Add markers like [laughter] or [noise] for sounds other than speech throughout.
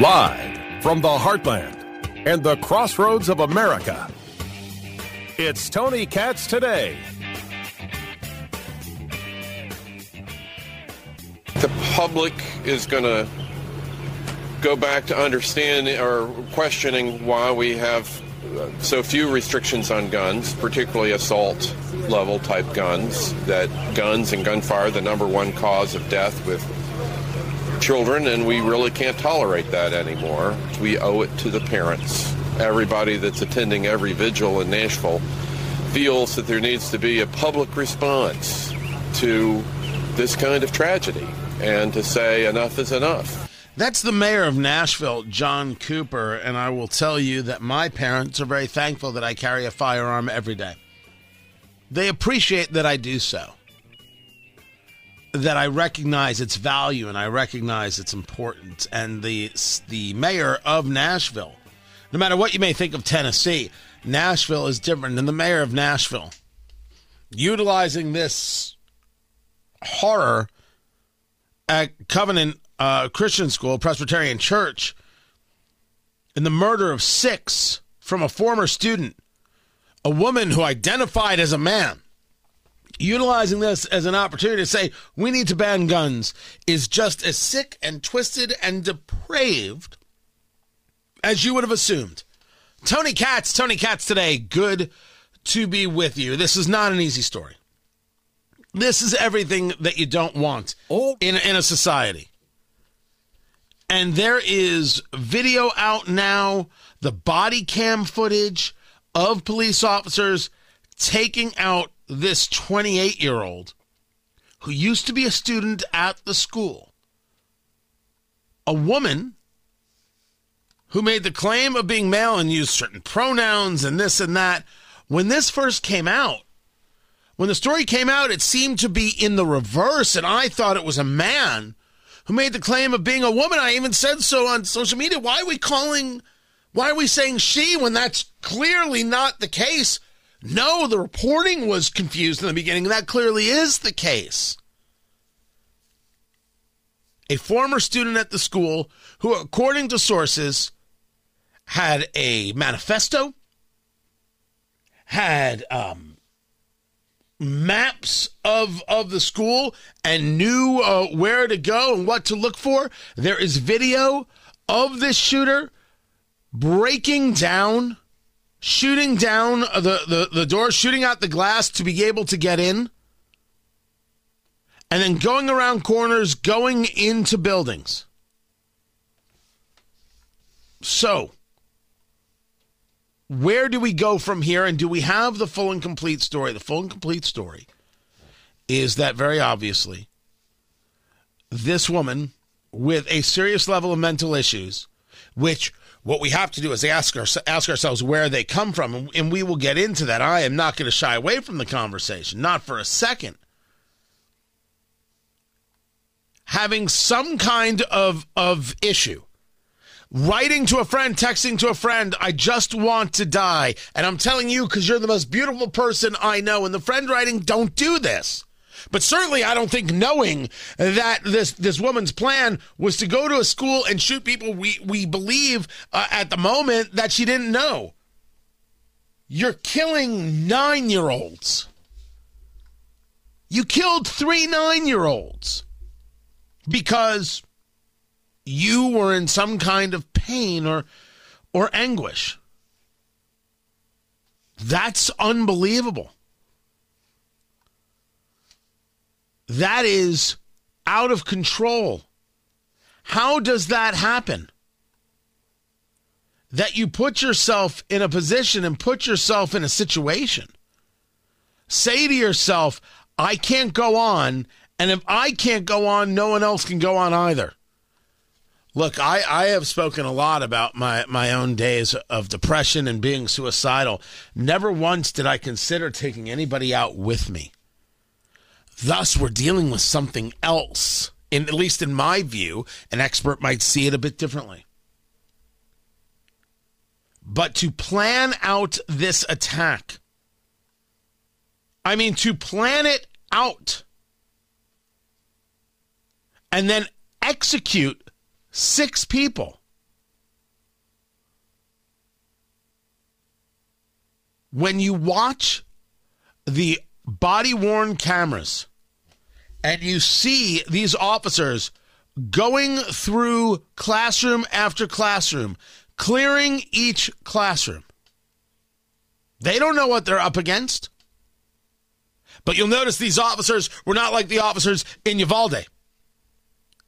Live from the heartland and the crossroads of America, it's Tony Katz today. The public is going to go back to understanding or questioning why we have so few restrictions on guns, particularly assault level type guns, that guns and gunfire are the number one cause of death with children, and we really can't tolerate that anymore. We owe it to the parents. Everybody that's attending every vigil in Nashville feels that there needs to be a public response to this kind of tragedy and to say enough is enough. That's the mayor of Nashville, John Cooper, and I will tell you that my parents are very thankful that I carry a firearm every day. They appreciate that I do so that I recognize its value and I recognize its importance. And the the mayor of Nashville, no matter what you may think of Tennessee, Nashville is different. than the mayor of Nashville, utilizing this horror at Covenant uh, Christian School, Presbyterian Church, in the murder of six from a former student, a woman who identified as a man utilizing this as an opportunity to say we need to ban guns is just as sick and twisted and depraved as you would have assumed. Tony Katz, Tony Katz today, good to be with you. This is not an easy story. This is everything that you don't want oh. in, in a society. And there is video out now, the body cam footage of police officers taking out this 28 year old who used to be a student at the school, a woman who made the claim of being male and used certain pronouns and this and that. When this first came out, when the story came out, it seemed to be in the reverse, and I thought it was a man who made the claim of being a woman. I even said so on social media. Why are we calling, why are we saying she when that's clearly not the case? No, the reporting was confused in the beginning. That clearly is the case. A former student at the school who, according to sources, had a manifesto, had um, maps of of the school, and knew uh, where to go and what to look for. There is video of this shooter breaking down shooting down the, the, the door, shooting out the glass to be able to get in, and then going around corners, going into buildings. So, where do we go from here? And do we have the full and complete story? The full and complete story is that very obviously, this woman with a serious level of mental issues, which what we have to do is ask, our, ask ourselves where they come from, and we will get into that. I am not going to shy away from the conversation, not for a second. Having some kind of, of issue, writing to a friend, texting to a friend, I just want to die. And I'm telling you because you're the most beautiful person I know. And the friend writing, don't do this. But certainly, I don't think knowing that this this woman's plan was to go to a school and shoot people, we we believe uh, at the moment that she didn't know. You're killing nine year olds. You killed three nine year olds because you were in some kind of pain or or anguish. That's unbelievable. That is out of control. How does that happen? That you put yourself in a position and put yourself in a situation. Say to yourself, I can't go on. And if I can't go on, no one else can go on either. Look, I, I have spoken a lot about my, my own days of depression and being suicidal. Never once did I consider taking anybody out with me. Thus, we're dealing with something else. In, at least in my view, an expert might see it a bit differently. But to plan out this attack, I mean, to plan it out and then execute six people. When you watch the body worn cameras and you see these officers going through classroom after classroom, clearing each classroom, they don't know what they're up against. But you'll notice these officers were not like the officers in Uvalde.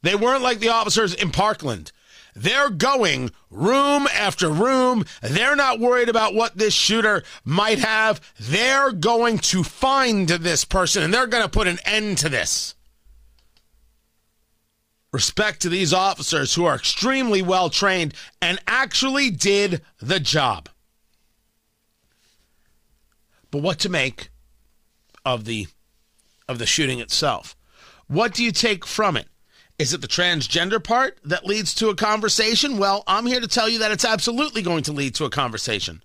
They weren't like the officers in Parkland. They're going room after room. They're not worried about what this shooter might have. They're going to find this person and they're going to put an end to this. Respect to these officers who are extremely well trained and actually did the job. But what to make of the of the shooting itself? What do you take from it? Is it the transgender part that leads to a conversation? Well, I'm here to tell you that it's absolutely going to lead to a conversation.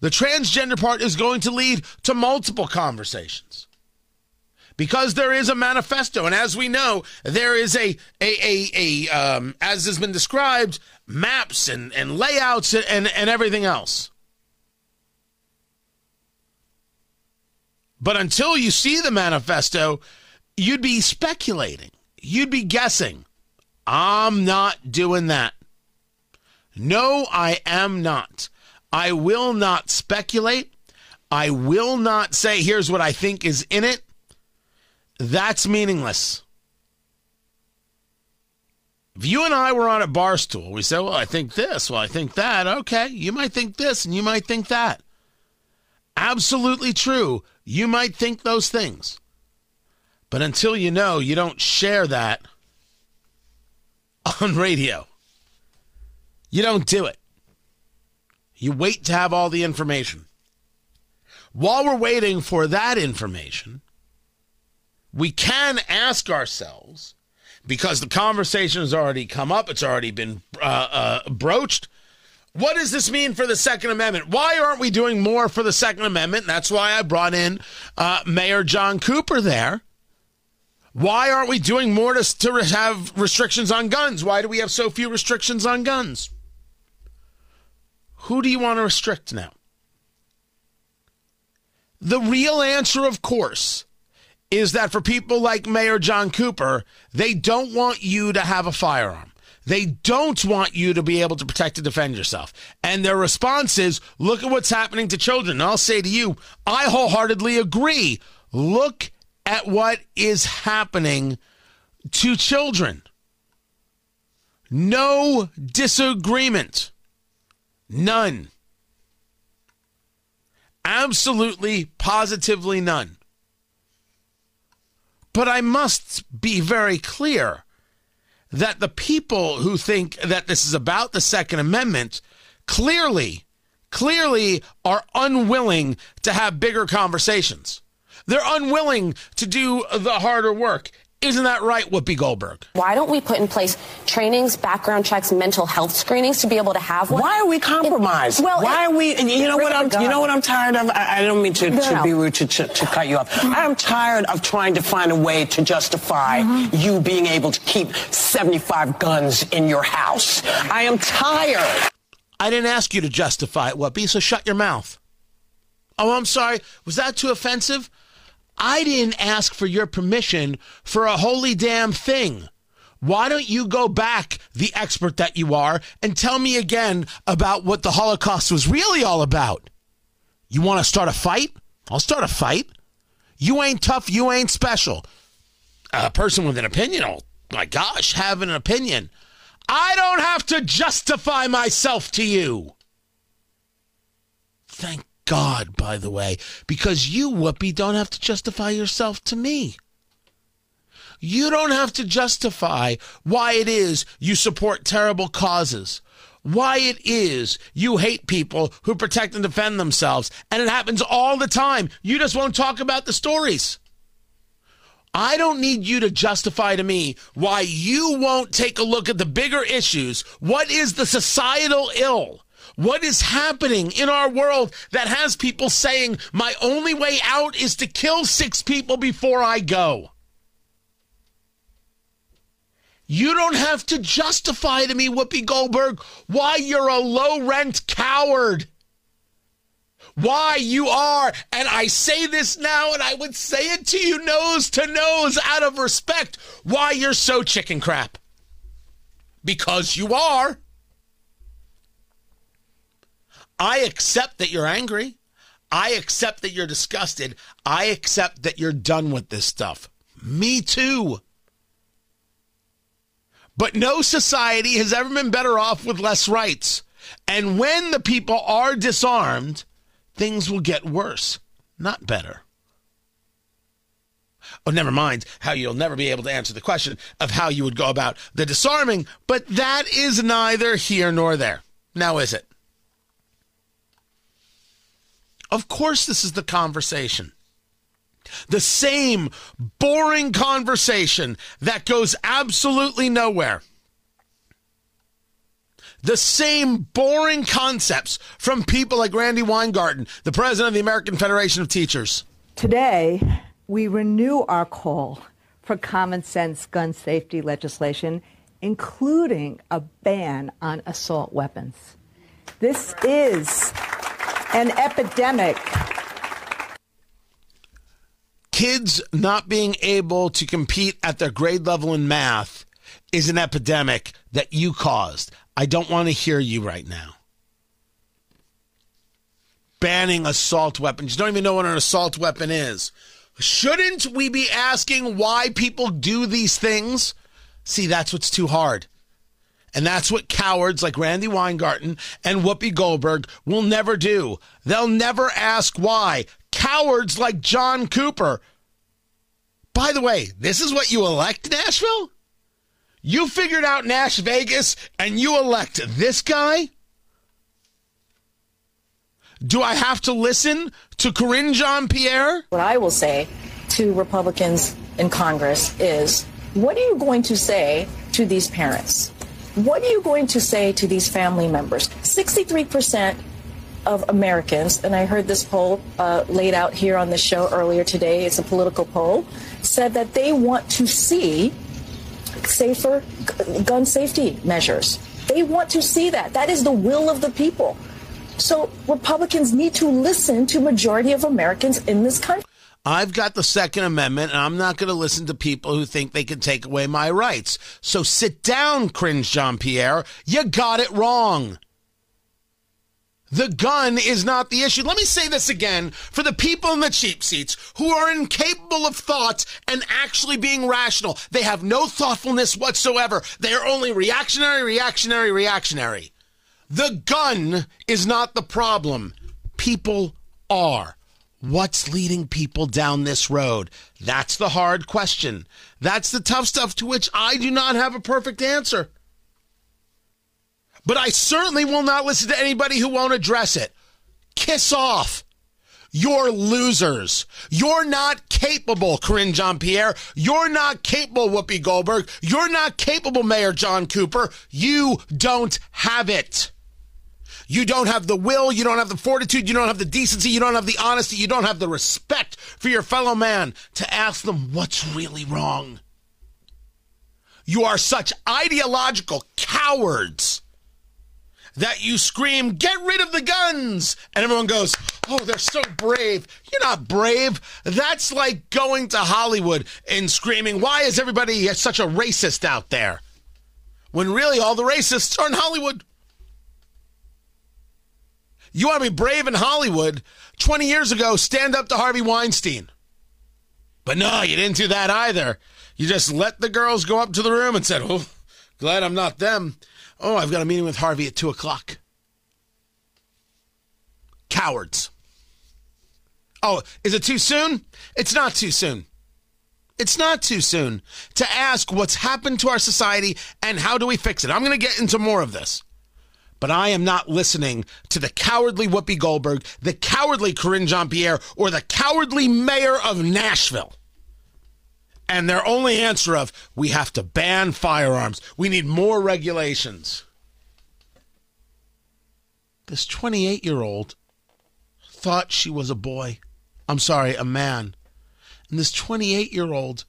The transgender part is going to lead to multiple conversations. Because there is a manifesto, and as we know, there is a a a, a um, as has been described, maps and, and layouts and, and, and everything else. But until you see the manifesto, you'd be speculating. You'd be guessing. I'm not doing that. No, I am not. I will not speculate. I will not say, here's what I think is in it. That's meaningless. If you and I were on a bar stool, we say, well, I think this, well, I think that. Okay, you might think this and you might think that. Absolutely true. You might think those things. But until you know, you don't share that on radio. You don't do it. You wait to have all the information. While we're waiting for that information, we can ask ourselves, because the conversation has already come up, it's already been uh, uh, broached. What does this mean for the Second Amendment? Why aren't we doing more for the Second Amendment? That's why I brought in uh, Mayor John Cooper there. Why aren't we doing more to, to have restrictions on guns? Why do we have so few restrictions on guns? Who do you want to restrict now? The real answer, of course, is that for people like Mayor John Cooper, they don't want you to have a firearm. They don't want you to be able to protect and defend yourself. And their response is look at what's happening to children. And I'll say to you, I wholeheartedly agree. Look at what is happening to children. No disagreement. None. Absolutely, positively none. But I must be very clear that the people who think that this is about the Second Amendment clearly, clearly are unwilling to have bigger conversations. They're unwilling to do the harder work. Isn't that right, Whoopi Goldberg? Why don't we put in place trainings, background checks, mental health screenings to be able to have one? Why are we compromised? It, well, why it, are we? You know what I'm. You know what I'm tired of. I, I don't mean to, no, to no. be rude to, to, to, cut you off. Mm-hmm. I'm tired of trying to find a way to justify mm-hmm. you being able to keep 75 guns in your house. I am tired. I didn't ask you to justify it, Whoopi. So shut your mouth. Oh, I'm sorry. Was that too offensive? I didn't ask for your permission for a holy damn thing. Why don't you go back, the expert that you are, and tell me again about what the Holocaust was really all about? You want to start a fight? I'll start a fight. You ain't tough, you ain't special. A person with an opinion, oh my gosh, have an opinion. I don't have to justify myself to you. Thank God, by the way, because you, Whoopi, don't have to justify yourself to me. You don't have to justify why it is you support terrible causes, why it is you hate people who protect and defend themselves. And it happens all the time. You just won't talk about the stories. I don't need you to justify to me why you won't take a look at the bigger issues. What is the societal ill? What is happening in our world that has people saying, my only way out is to kill six people before I go? You don't have to justify to me, Whoopi Goldberg, why you're a low rent coward. Why you are, and I say this now, and I would say it to you nose to nose out of respect, why you're so chicken crap. Because you are. I accept that you're angry. I accept that you're disgusted. I accept that you're done with this stuff. Me too. But no society has ever been better off with less rights. And when the people are disarmed, things will get worse, not better. Oh, never mind how you'll never be able to answer the question of how you would go about the disarming, but that is neither here nor there. Now, is it? Of course, this is the conversation. The same boring conversation that goes absolutely nowhere. The same boring concepts from people like Randi Weingarten, the president of the American Federation of Teachers. Today, we renew our call for common sense gun safety legislation, including a ban on assault weapons. This is an epidemic kids not being able to compete at their grade level in math is an epidemic that you caused. I don't want to hear you right now. Banning assault weapons. You don't even know what an assault weapon is. Shouldn't we be asking why people do these things? See, that's what's too hard. And that's what cowards like Randi Weingarten and Whoopi Goldberg will never do. They'll never ask why cowards like John Cooper. By the way, this is what you elect Nashville? You figured out Nash Vegas and you elect this guy? Do I have to listen to Karine Jean Pierre? What I will say to Republicans in Congress is what are you going to say to these parents? What are you going to say to these family members? 63% of Americans, and I heard this poll uh, laid out here on the show earlier today, it's a political poll, said that they want to see safer gun safety measures. They want to see that. That is the will of the people. So Republicans need to listen to majority of Americans in this country. I've got the Second Amendment, and I'm not going to listen to people who think they can take away my rights. So sit down, cringe Jean Pierre. You got it wrong. The gun is not the issue. Let me say this again for the people in the cheap seats who are incapable of thought and actually being rational. They have no thoughtfulness whatsoever. They are only reactionary, reactionary, reactionary. The gun is not the problem. People are. What's leading people down this road? That's the hard question. That's the tough stuff to which I do not have a perfect answer. But I certainly will not listen to anybody who won't address it. Kiss off. You're losers. You're not capable, Karine Jean Pierre. You're not capable, Whoopi Goldberg. You're not capable, Mayor John Cooper. You don't have it. You don't have the will, you don't have the fortitude, you don't have the decency, you don't have the honesty, you don't have the respect for your fellow man to ask them what's really wrong. You are such ideological cowards that you scream, get rid of the guns. And everyone goes, oh, they're so brave. You're not brave. That's like going to Hollywood and screaming, why is everybody such a racist out there? When really all the racists are in Hollywood. You want to be brave in Hollywood? 20 years ago, stand up to Harvey Weinstein. But no, you didn't do that either. You just let the girls go up to the room and said, oh, glad I'm not them. Oh, I've got a meeting with Harvey at two o'clock. Cowards. Oh, is it too soon? It's not too soon. It's not too soon to ask what's happened to our society and how do we fix it. I'm going to get into more of this. But I am not listening to the cowardly Whoopi Goldberg, the cowardly Karine Jean Pierre, or the cowardly mayor of Nashville and their only answer of we have to ban firearms. We need more regulations. This 28 year old thought she was a boy. I'm sorry, a man. And this 28 year old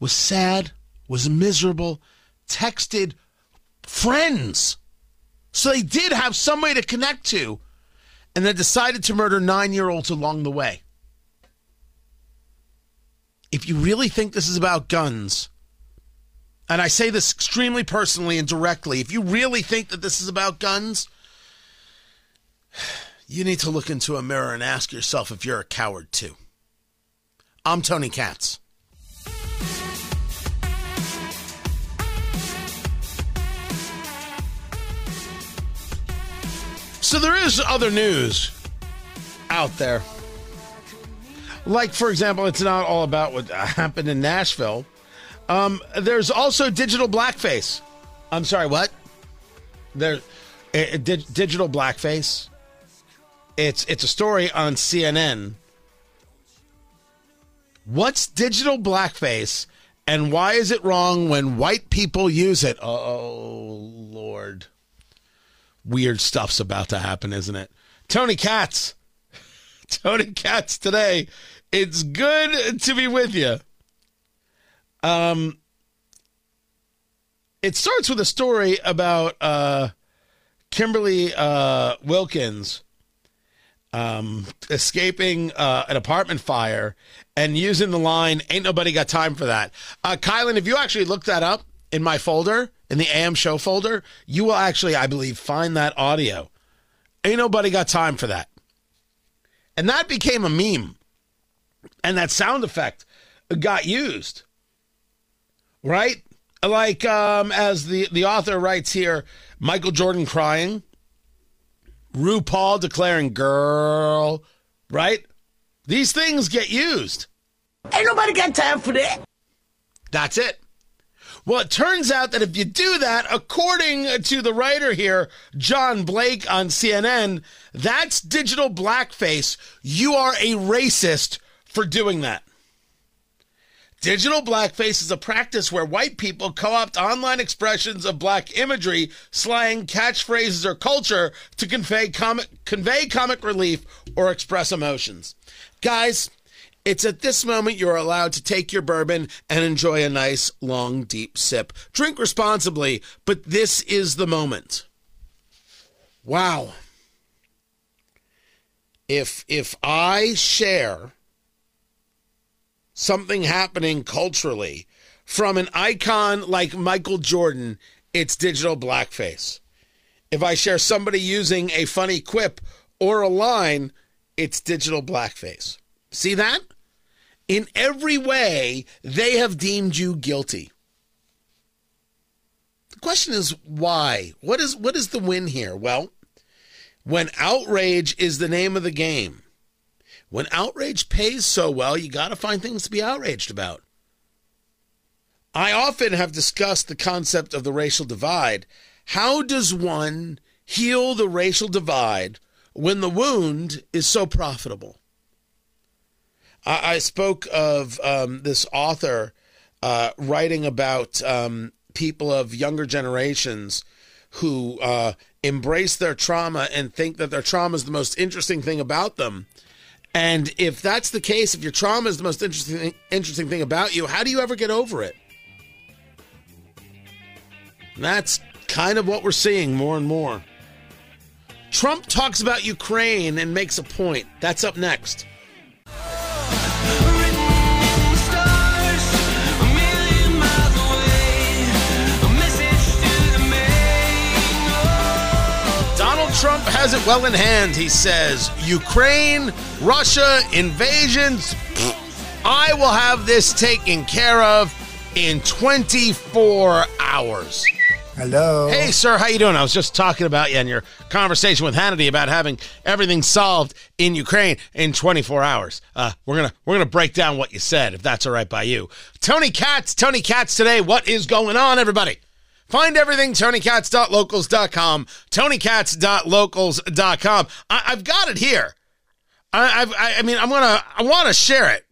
was sad, was miserable, texted friends. So they did have somebody to connect to and then decided to murder nine year olds along the way. If you really think this is about guns, and I say this extremely personally and directly, if you really think that this is about guns, you need to look into a mirror and ask yourself if you're a coward too. I'm Tony Katz. So there is other news out there. Like, for example, it's not all about what happened in Nashville. Um, there's also digital blackface. I'm sorry, what? There, uh, di- digital blackface. It's it's a story on CNN. What's digital blackface, and why is it wrong when white people use it? Oh weird stuff's about to happen, isn't it? Tony Katz, [laughs] Tony Katz today. It's good to be with you. Um, it starts with a story about uh, Kimberly uh, Wilkins um, escaping uh, an apartment fire and using the line, Ain't nobody got time for that. Uh, Kylan, if you actually look that up in my folder, in the AM show folder, you will actually, I believe, find that audio. Ain't nobody got time for that. And that became a meme. And that sound effect got used. Right? Like um, as the, the author writes here, Michael Jordan crying, RuPaul declaring girl, right? These things get used. Ain't nobody got time for that. That's it. Well, it turns out that if you do that, according to the writer here, John Blake on CNN, that's digital blackface. You are a racist for doing that. Digital blackface is a practice where white people co opt online expressions of black imagery, slang, catchphrases, or culture to convey comic, convey comic relief or express emotions. Guys, it's at this moment you're allowed to take your bourbon and enjoy a nice, long, deep sip. Drink responsibly, but this is the moment. Wow. If if I share something happening culturally from an icon like Michael Jordan, it's digital blackface. If I share somebody using a funny quip or a line, it's digital blackface. See that? In every way, they have deemed you guilty. The question is why? What is what is the win here? Well, when outrage is the name of the game, when outrage pays so well, you got to find things to be outraged about. I often have discussed the concept of the racial divide. How does one heal the racial divide when the wound is so profitable? I, I spoke of um, this author uh, writing about um, people of younger generations who uh, embrace their trauma and think that their trauma is the most interesting thing about them. And if that's the case, if your trauma is the most interesting interesting thing about you, how do you ever get over it? And that's kind of what we're seeing more and more. Trump talks about Ukraine and makes a point. That's up next. Has it well in hand. He says, Ukraine, Russia, invasions. I will have this taken care of in 24 hours. Hello. Hey, sir, how you doing? I was just talking about you and your conversation with Hannity about having everything solved in Ukraine in 24 hours. Uh, we're gonna we're gonna break down what you said, if that's all right by you. Tony Katz, Tony Katz today. What is going on, everybody? Find everything TonyKatz.locals.com, TonyKatz.locals.com. I, I've got it here. I, I've, I, I mean, I'm gonna I want to share it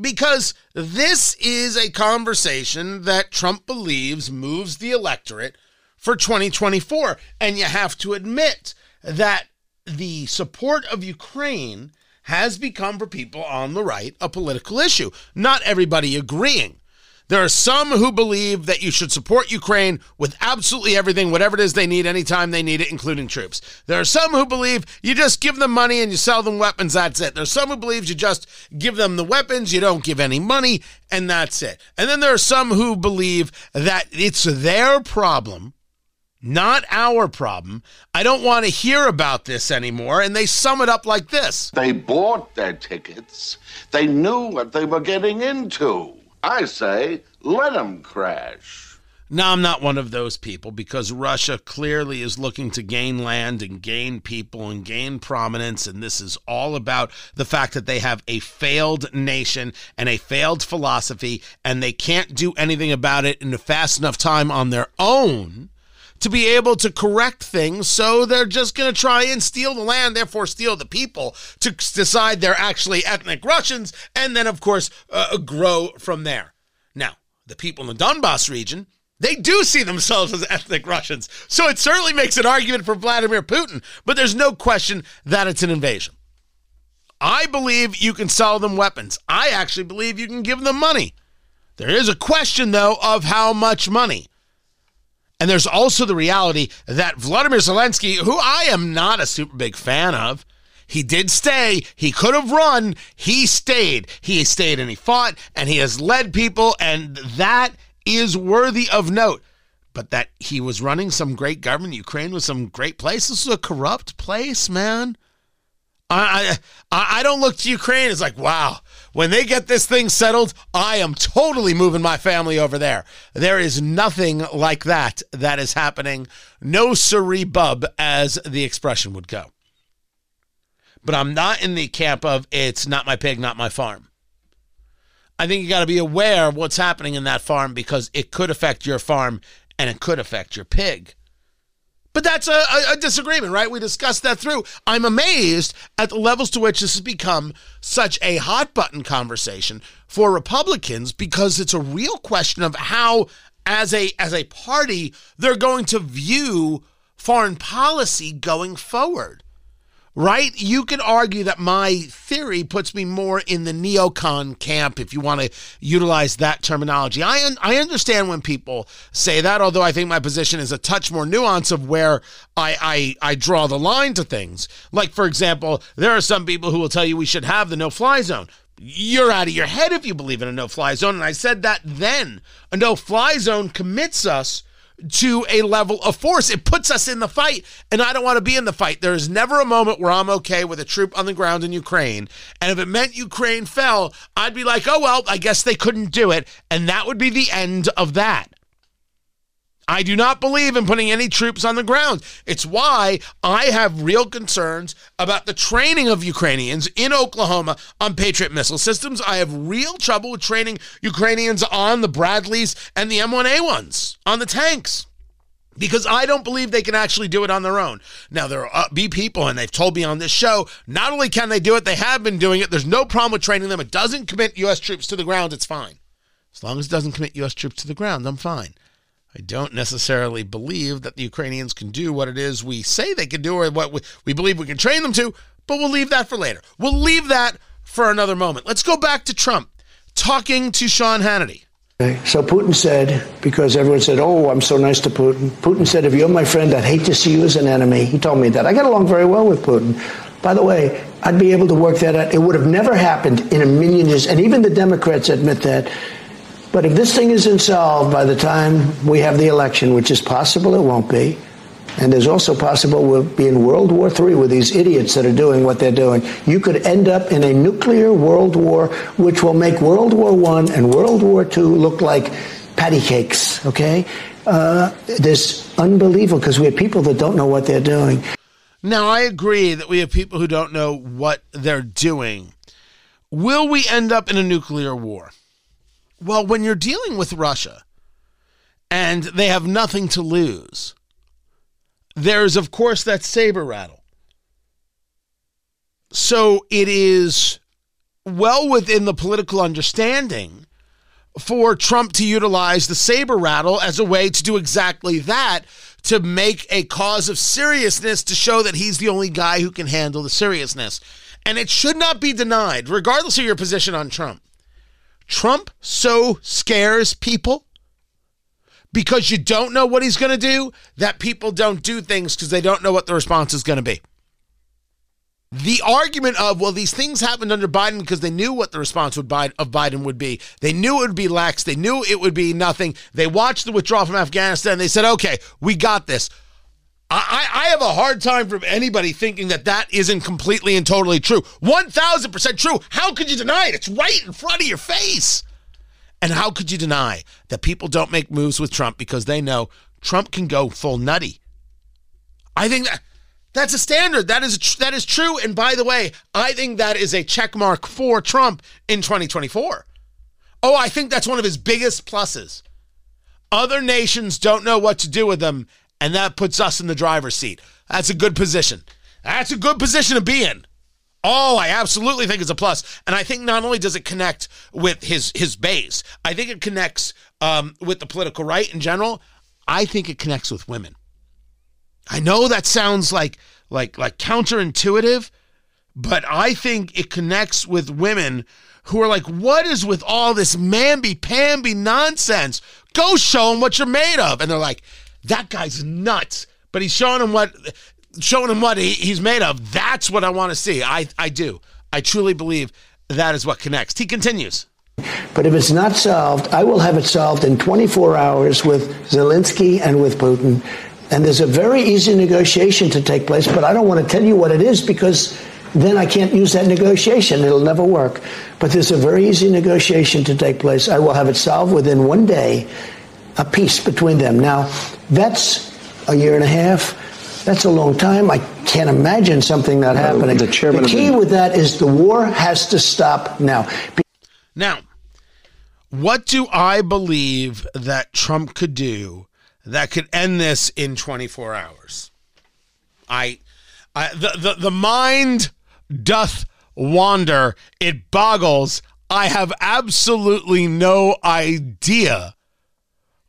because this is a conversation that Trump believes moves the electorate for 2024. And you have to admit that the support of Ukraine has become for people on the right a political issue. Not everybody agreeing. There are some who believe that you should support Ukraine with absolutely everything, whatever it is they need, anytime they need it, including troops. There are some who believe you just give them money and you sell them weapons, that's it. There's some who believe you just give them the weapons, you don't give any money, and that's it. And then there are some who believe that it's their problem, not our problem. I don't want to hear about this anymore. And they sum it up like this They bought their tickets, they knew what they were getting into. I say, let them crash. Now, I'm not one of those people because Russia clearly is looking to gain land and gain people and gain prominence. And this is all about the fact that they have a failed nation and a failed philosophy, and they can't do anything about it in a fast enough time on their own to be able to correct things. So they're just going to try and steal the land, therefore steal the people to decide they're actually ethnic Russians, and then, of course, uh, grow from there. Now, the people in the Donbass region, they do see themselves as ethnic Russians. So it certainly makes an argument for Vladimir Putin, but there's no question that it's an invasion. I believe you can sell them weapons. I actually believe you can give them money. There is a question, though, of how much money. And there's also the reality that Vladimir Zelensky, who I am not a super big fan of, he did stay. He could have run. He stayed. He stayed and he fought and he has led people, and that is worthy of note. But that he was running some great government, Ukraine was some great place. This is a corrupt place, man. I I, I don't look to Ukraine as like, wow, when they get this thing settled, I am totally moving my family over there. There is nothing like that that is happening. No siree bub, as the expression would go. But I'm not in the camp of it's not my pig, not my farm. I think you got to be aware of what's happening in that farm because it could affect your farm and it could affect your pig. But that's a, a, disagreement, right? We discussed that through. I'm amazed at the levels to which this has become such a hot button conversation for Republicans because it's a real question of how, as a as a party, they're going to view foreign policy going forward right? You could argue that my theory puts me more in the neocon camp if you want to utilize that terminology. I un- I understand when people say that, although I think my position is a touch more nuance of where I, I I draw the line to things. Like for example, there are some people who will tell you we should have the no-fly zone. You're out of your head if you believe in a no-fly zone, and I said that then. A no-fly zone commits us to a level of force. It puts us in the fight, and I don't want to be in the fight. There is never a moment where I'm okay with a troop on the ground in Ukraine. And if it meant Ukraine fell, I'd be like, oh, well, I guess they couldn't do it. And that would be the end of that. I do not believe in putting any troops on the ground. It's why I have real concerns about the training of Ukrainians in Oklahoma on Patriot missile systems. I have real trouble with training Ukrainians on the Bradleys and the M1A1s, on the tanks. Because I don't believe they can actually do it on their own. Now, there are be people, and they've told me on this show, not only can they do it, they have been doing it. There's no problem with training them. It doesn't commit U.S. troops to the ground, it's fine. As long as it doesn't commit U.S. troops to the ground, I'm fine. I don't necessarily believe that the Ukrainians can do what it is we say they can do or what we, we believe we can train them to, but we'll leave that for later. We'll leave that for another moment. Let's go back to Trump talking to Sean Hannity. So Putin said, because everyone said, oh, I'm so nice to Putin. Putin said, if you're my friend, I'd hate to see you as an enemy. He told me that. I got along very well with Putin. By the way, I'd be able to work that out. It would have never happened in a million years. And even the Democrats admit that. But if this thing isn't solved by the time we have the election, which is possible it won't be, and there's also possible we'll be in World War III with these idiots that are doing what they're doing. You could end up in a nuclear world war, which will make World War I and World War II look like patty cakes, okay? Uh, this unbelievable because we have people that don't know what they're doing. Now, I agree that we have people who don't know what they're doing. Will we end up in a nuclear war? Well, when you're dealing with Russia and they have nothing to lose, there's, of course, that saber rattle. So it is well within the political understanding for Trump to utilize the saber rattle as a way to do exactly that to make a cause of seriousness to show that he's the only guy who can handle the seriousness. And it should not be denied, regardless of your position on Trump Trump so scares people because you don't know what he's going to do that people don't do things because they don't know what the response is going to be. The argument of, well, these things happened under Biden because they knew what the response would Biden, of Biden would be. They knew it would be lax. They knew it would be nothing. They watched the withdrawal from Afghanistan. They said, okay, we got this. I, I have a hard time from anybody thinking that that isn't completely and totally true. 1000% true. How could you deny it? It's right in front of your face. And how could you deny that people don't make moves with Trump because they know Trump can go full nutty? I think that that's a standard. That is that is true. And by the way, I think that is a check mark for Trump in 2024. Oh, I think that's one of his biggest pluses. Other nations don't know what to do with them, and that puts us in the driver's seat. That's a good position. That's a good position to be in. Oh, I absolutely think it's a plus. and I think not only does it connect with his his base, I think it connects um, with the political right in general. I think it connects with women. I know that sounds like like like counterintuitive, but I think it connects with women who are like, "What is with all this mamby pamby nonsense? Go show them what you're made of." And they're like, "That guy's nuts," but he's showing them what showing him what he, he's made of. That's what I want to see. I, I do. I truly believe that is what connects. He continues. But if it's not solved, I will have it solved in 24 hours with Zelensky and with Putin. And there's a very easy negotiation to take place, but I don't want to tell you what it is because then I can't use that negotiation. It'll never work. But there's a very easy negotiation to take place. I will have it solved within one day, a peace between them. Now, that's a year and a half that's a long time. I can't imagine something not uh, happening. The, the key with that is the war has to stop now. Now, what do I believe that Trump could do that could end this in 24 hours? I, I the, the, the mind doth wander, it boggles. I have absolutely no idea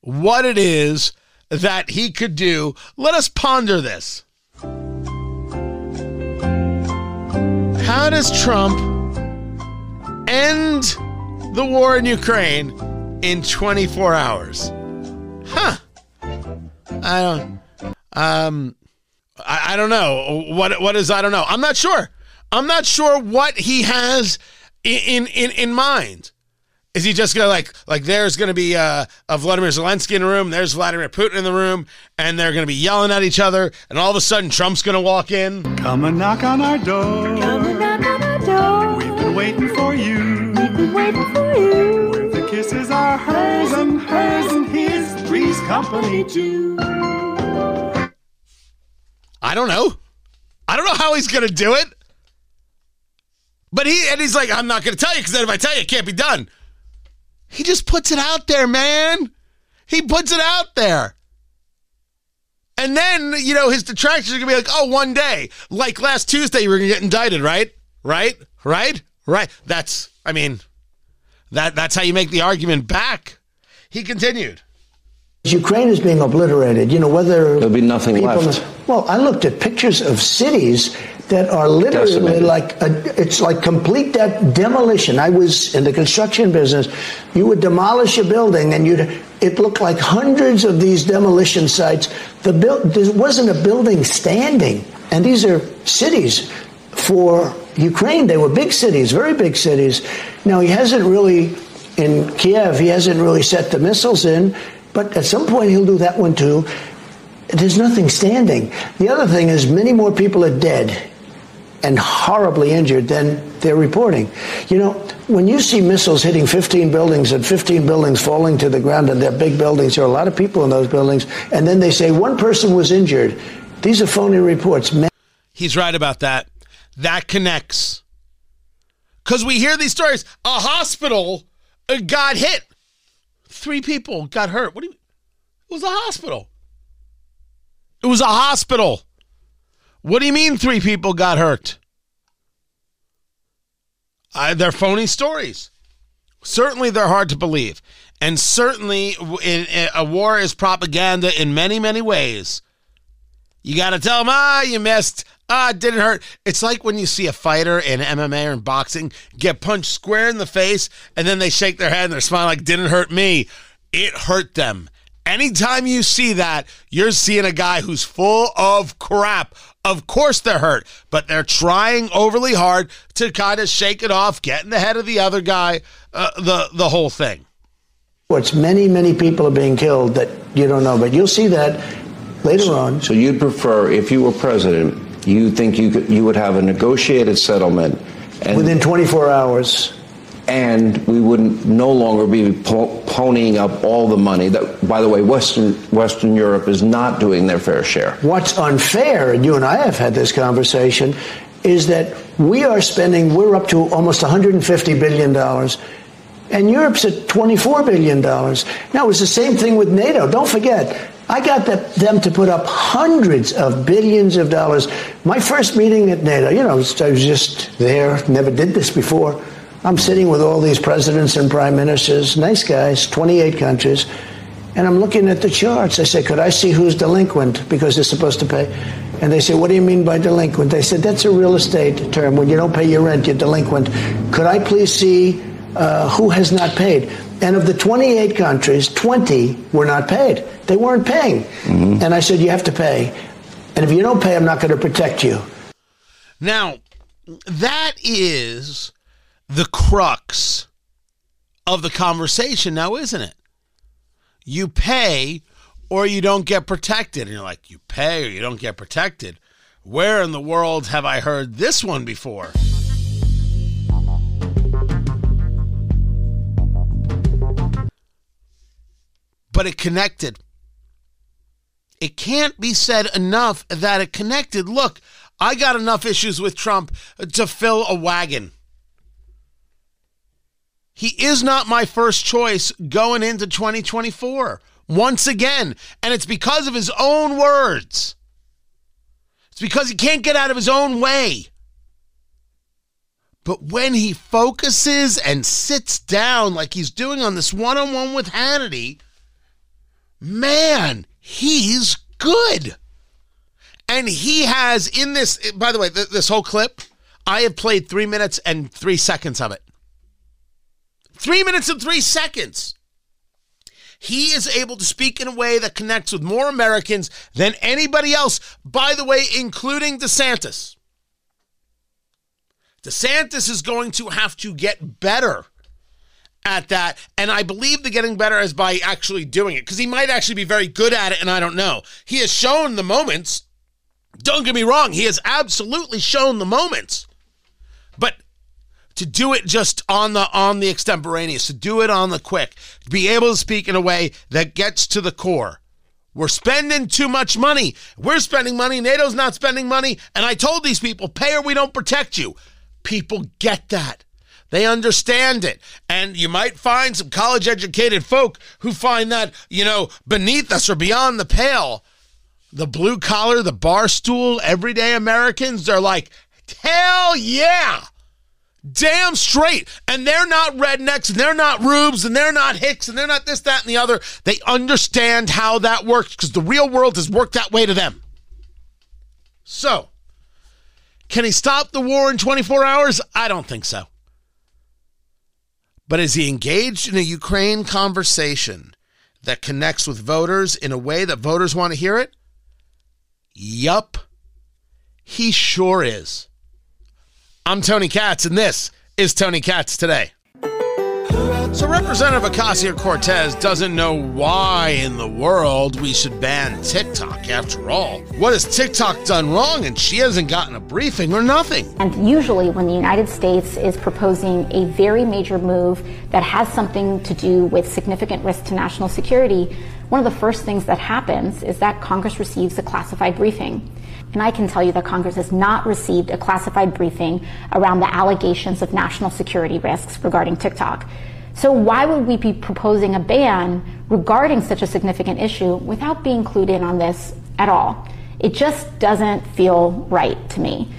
what it is that he could do. Let us ponder this. How does Trump end the war in Ukraine in 24 hours? Huh. I don't um I, I don't know. What what is I don't know. I'm not sure. I'm not sure what he has in in in mind. Is he just gonna like like there's gonna be uh, a Vladimir Zelensky in the room, there's Vladimir Putin in the room, and they're gonna be yelling at each other, and all of a sudden Trump's gonna walk in. Come and knock on our door. Come and knock on our door. We've been waiting for you. We've been waiting for you. Where the kisses are hers and hers and his, three's company too. I don't know. I don't know how he's gonna do it. But he and he's like, I'm not gonna tell you because then if I tell you, it can't be done. He just puts it out there, man. He puts it out there. And then, you know, his detractors are going to be like, oh, one day, like last Tuesday, you were going to get indicted, right? Right? Right? Right? That's, I mean, that that's how you make the argument back. He continued. Ukraine is being obliterated. You know, whether. There'll be nothing left. Well, I looked at pictures of cities that are literally Decimated. like a, it's like complete de- demolition. I was in the construction business. You would demolish a building, and you'd it looked like hundreds of these demolition sites. The build there wasn't a building standing, and these are cities for Ukraine. They were big cities, very big cities. Now he hasn't really in Kiev. He hasn't really set the missiles in, but at some point he'll do that one too. There's nothing standing. The other thing is, many more people are dead and horribly injured than they're reporting. You know, when you see missiles hitting 15 buildings and 15 buildings falling to the ground and they're big buildings, there are a lot of people in those buildings, and then they say one person was injured. These are phony reports. He's right about that. That connects. Because we hear these stories. A hospital uh, got hit. Three people got hurt. What do you It was a hospital. It was a hospital. What do you mean three people got hurt? Uh, they're phony stories. Certainly, they're hard to believe. And certainly, in, in, a war is propaganda in many, many ways. You got to tell them, ah, you missed. Ah, it didn't hurt. It's like when you see a fighter in MMA or in boxing get punched square in the face and then they shake their head and they're smiling like, didn't hurt me. It hurt them. Anytime you see that, you're seeing a guy who's full of crap. Of course they're hurt, but they're trying overly hard to kind of shake it off, get in the head of the other guy, uh, the the whole thing. What's many, many people are being killed that you don't know, but you'll see that later on. So you'd prefer, if you were president, you think you could, you would have a negotiated settlement and, within 24 hours, and we wouldn't no longer be po- ponying up all the money that, by the way, Western Western Europe is not doing their fair share. What's unfair, and you and I have had this conversation, is that we are spending. We're up to almost 150 billion dollars. And Europe's at $24 billion. Now, it's the same thing with NATO. Don't forget, I got the, them to put up hundreds of billions of dollars. My first meeting at NATO, you know, I was just there, never did this before. I'm sitting with all these presidents and prime ministers, nice guys, 28 countries, and I'm looking at the charts. I say, could I see who's delinquent because they're supposed to pay? And they say, what do you mean by delinquent? They said, that's a real estate term. When you don't pay your rent, you're delinquent. Could I please see uh, who has not paid? And of the 28 countries, 20 were not paid. They weren't paying. Mm-hmm. And I said, You have to pay. And if you don't pay, I'm not going to protect you. Now, that is the crux of the conversation now, isn't it? You pay or you don't get protected. And you're like, You pay or you don't get protected. Where in the world have I heard this one before? but it connected. It can't be said enough that it connected. Look, I got enough issues with Trump to fill a wagon. He is not my first choice going into 2024 once again. And it's because of his own words. It's because he can't get out of his own way. But when he focuses and sits down like he's doing on this one on one with Hannity, man, he's good. And he has in this, by the way, this whole clip, I have played three minutes and three seconds of it. Three minutes and three seconds. He is able to speak in a way that connects with more Americans than anybody else, by the way, including DeSantis. DeSantis is going to have to get better at that. And I believe the getting better is by actually doing it because he might actually be very good at it. And I don't know. He has shown the moments. Don't get me wrong. He has absolutely shown the moments. But to do it just on the on the extemporaneous, to do it on the quick, be able to speak in a way that gets to the core. We're spending too much money. We're spending money. NATO's not spending money. And I told these people, pay or we don't protect you. People get that. They understand it. And you might find some college educated folk who find that, you know, beneath us or beyond the pale. The blue collar, the bar stool, everyday Americans, they're like, hell yeah. Damn straight. And they're not rednecks and they're not rubes and they're not hicks and they're not this, that, and the other. They understand how that works because the real world has worked that way to them. So, can he stop the war in 24 hours? I don't think so. But is he engaged in a Ukraine conversation that connects with voters in a way that voters want to hear it? Yup, he sure is. I'm Tony Katz, and this is Tony Katz Today. So, Representative Ocasio Cortez doesn't know why in the world we should ban TikTok. After all, what has TikTok done wrong? And she hasn't gotten a briefing or nothing. And usually, when the United States is proposing a very major move that has something to do with significant risk to national security, one of the first things that happens is that Congress receives a classified briefing. And I can tell you that Congress has not received a classified briefing around the allegations of national security risks regarding TikTok. So why would we be proposing a ban regarding such a significant issue without being clued in on this at all? It just doesn't feel right to me.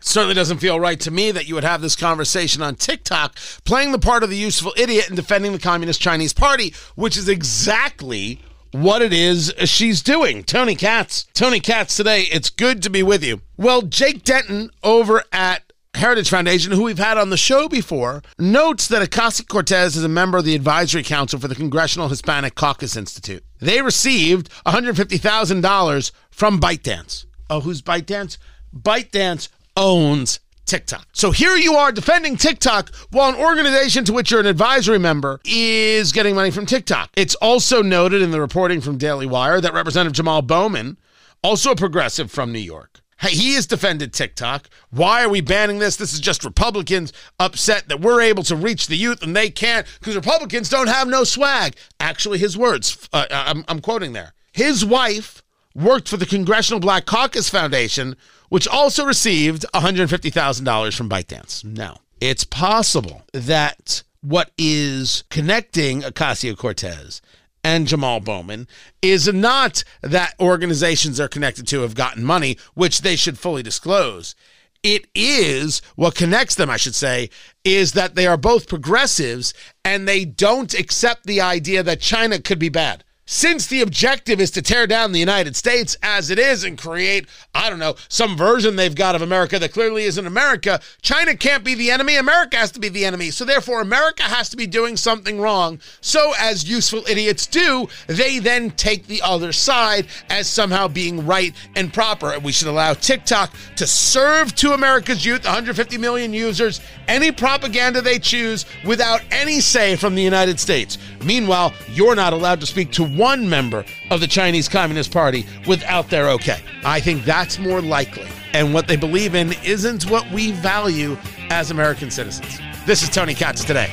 Certainly doesn't feel right to me that you would have this conversation on TikTok playing the part of the useful idiot and defending the Communist Chinese Party, which is exactly what it is she's doing. Tony Katz. Tony Katz today. It's good to be with you. Well, Jake Denton over at Heritage Foundation, who we've had on the show before, notes that Ocasio Cortez is a member of the advisory council for the Congressional Hispanic Caucus Institute. They received $150,000 from ByteDance. Oh, who's ByteDance? ByteDance owns TikTok. So here you are defending TikTok while an organization to which you're an advisory member is getting money from TikTok. It's also noted in the reporting from Daily Wire that Representative Jamal Bowman, also a progressive from New York, he has defended TikTok. Why are we banning this? This is just Republicans upset that we're able to reach the youth and they can't because Republicans don't have no swag. Actually, his words, uh, I'm, I'm quoting there. His wife worked for the Congressional Black Caucus Foundation, which also received $150,000 from ByteDance. Now, it's possible that what is connecting Ocasio Cortez and Jamal Bowman is not that organizations they're connected to have gotten money, which they should fully disclose. It is what connects them, I should say, is that they are both progressives and they don't accept the idea that China could be bad since the objective is to tear down the United States as it is and create, I don't know, some version they've got of America that clearly isn't America, China can't be the enemy. America has to be the enemy. So therefore, America has to be doing something wrong. So, as useful idiots do, they then take the other side as somehow being right and proper. And we should allow TikTok to serve to America's youth, 150 million users, any propaganda they choose without any say from the United States. Meanwhile, you're not allowed to speak to one member of the Chinese Communist Party without their okay. I think that's more likely. And what they believe in isn't what we value as American citizens. This is Tony Katz today.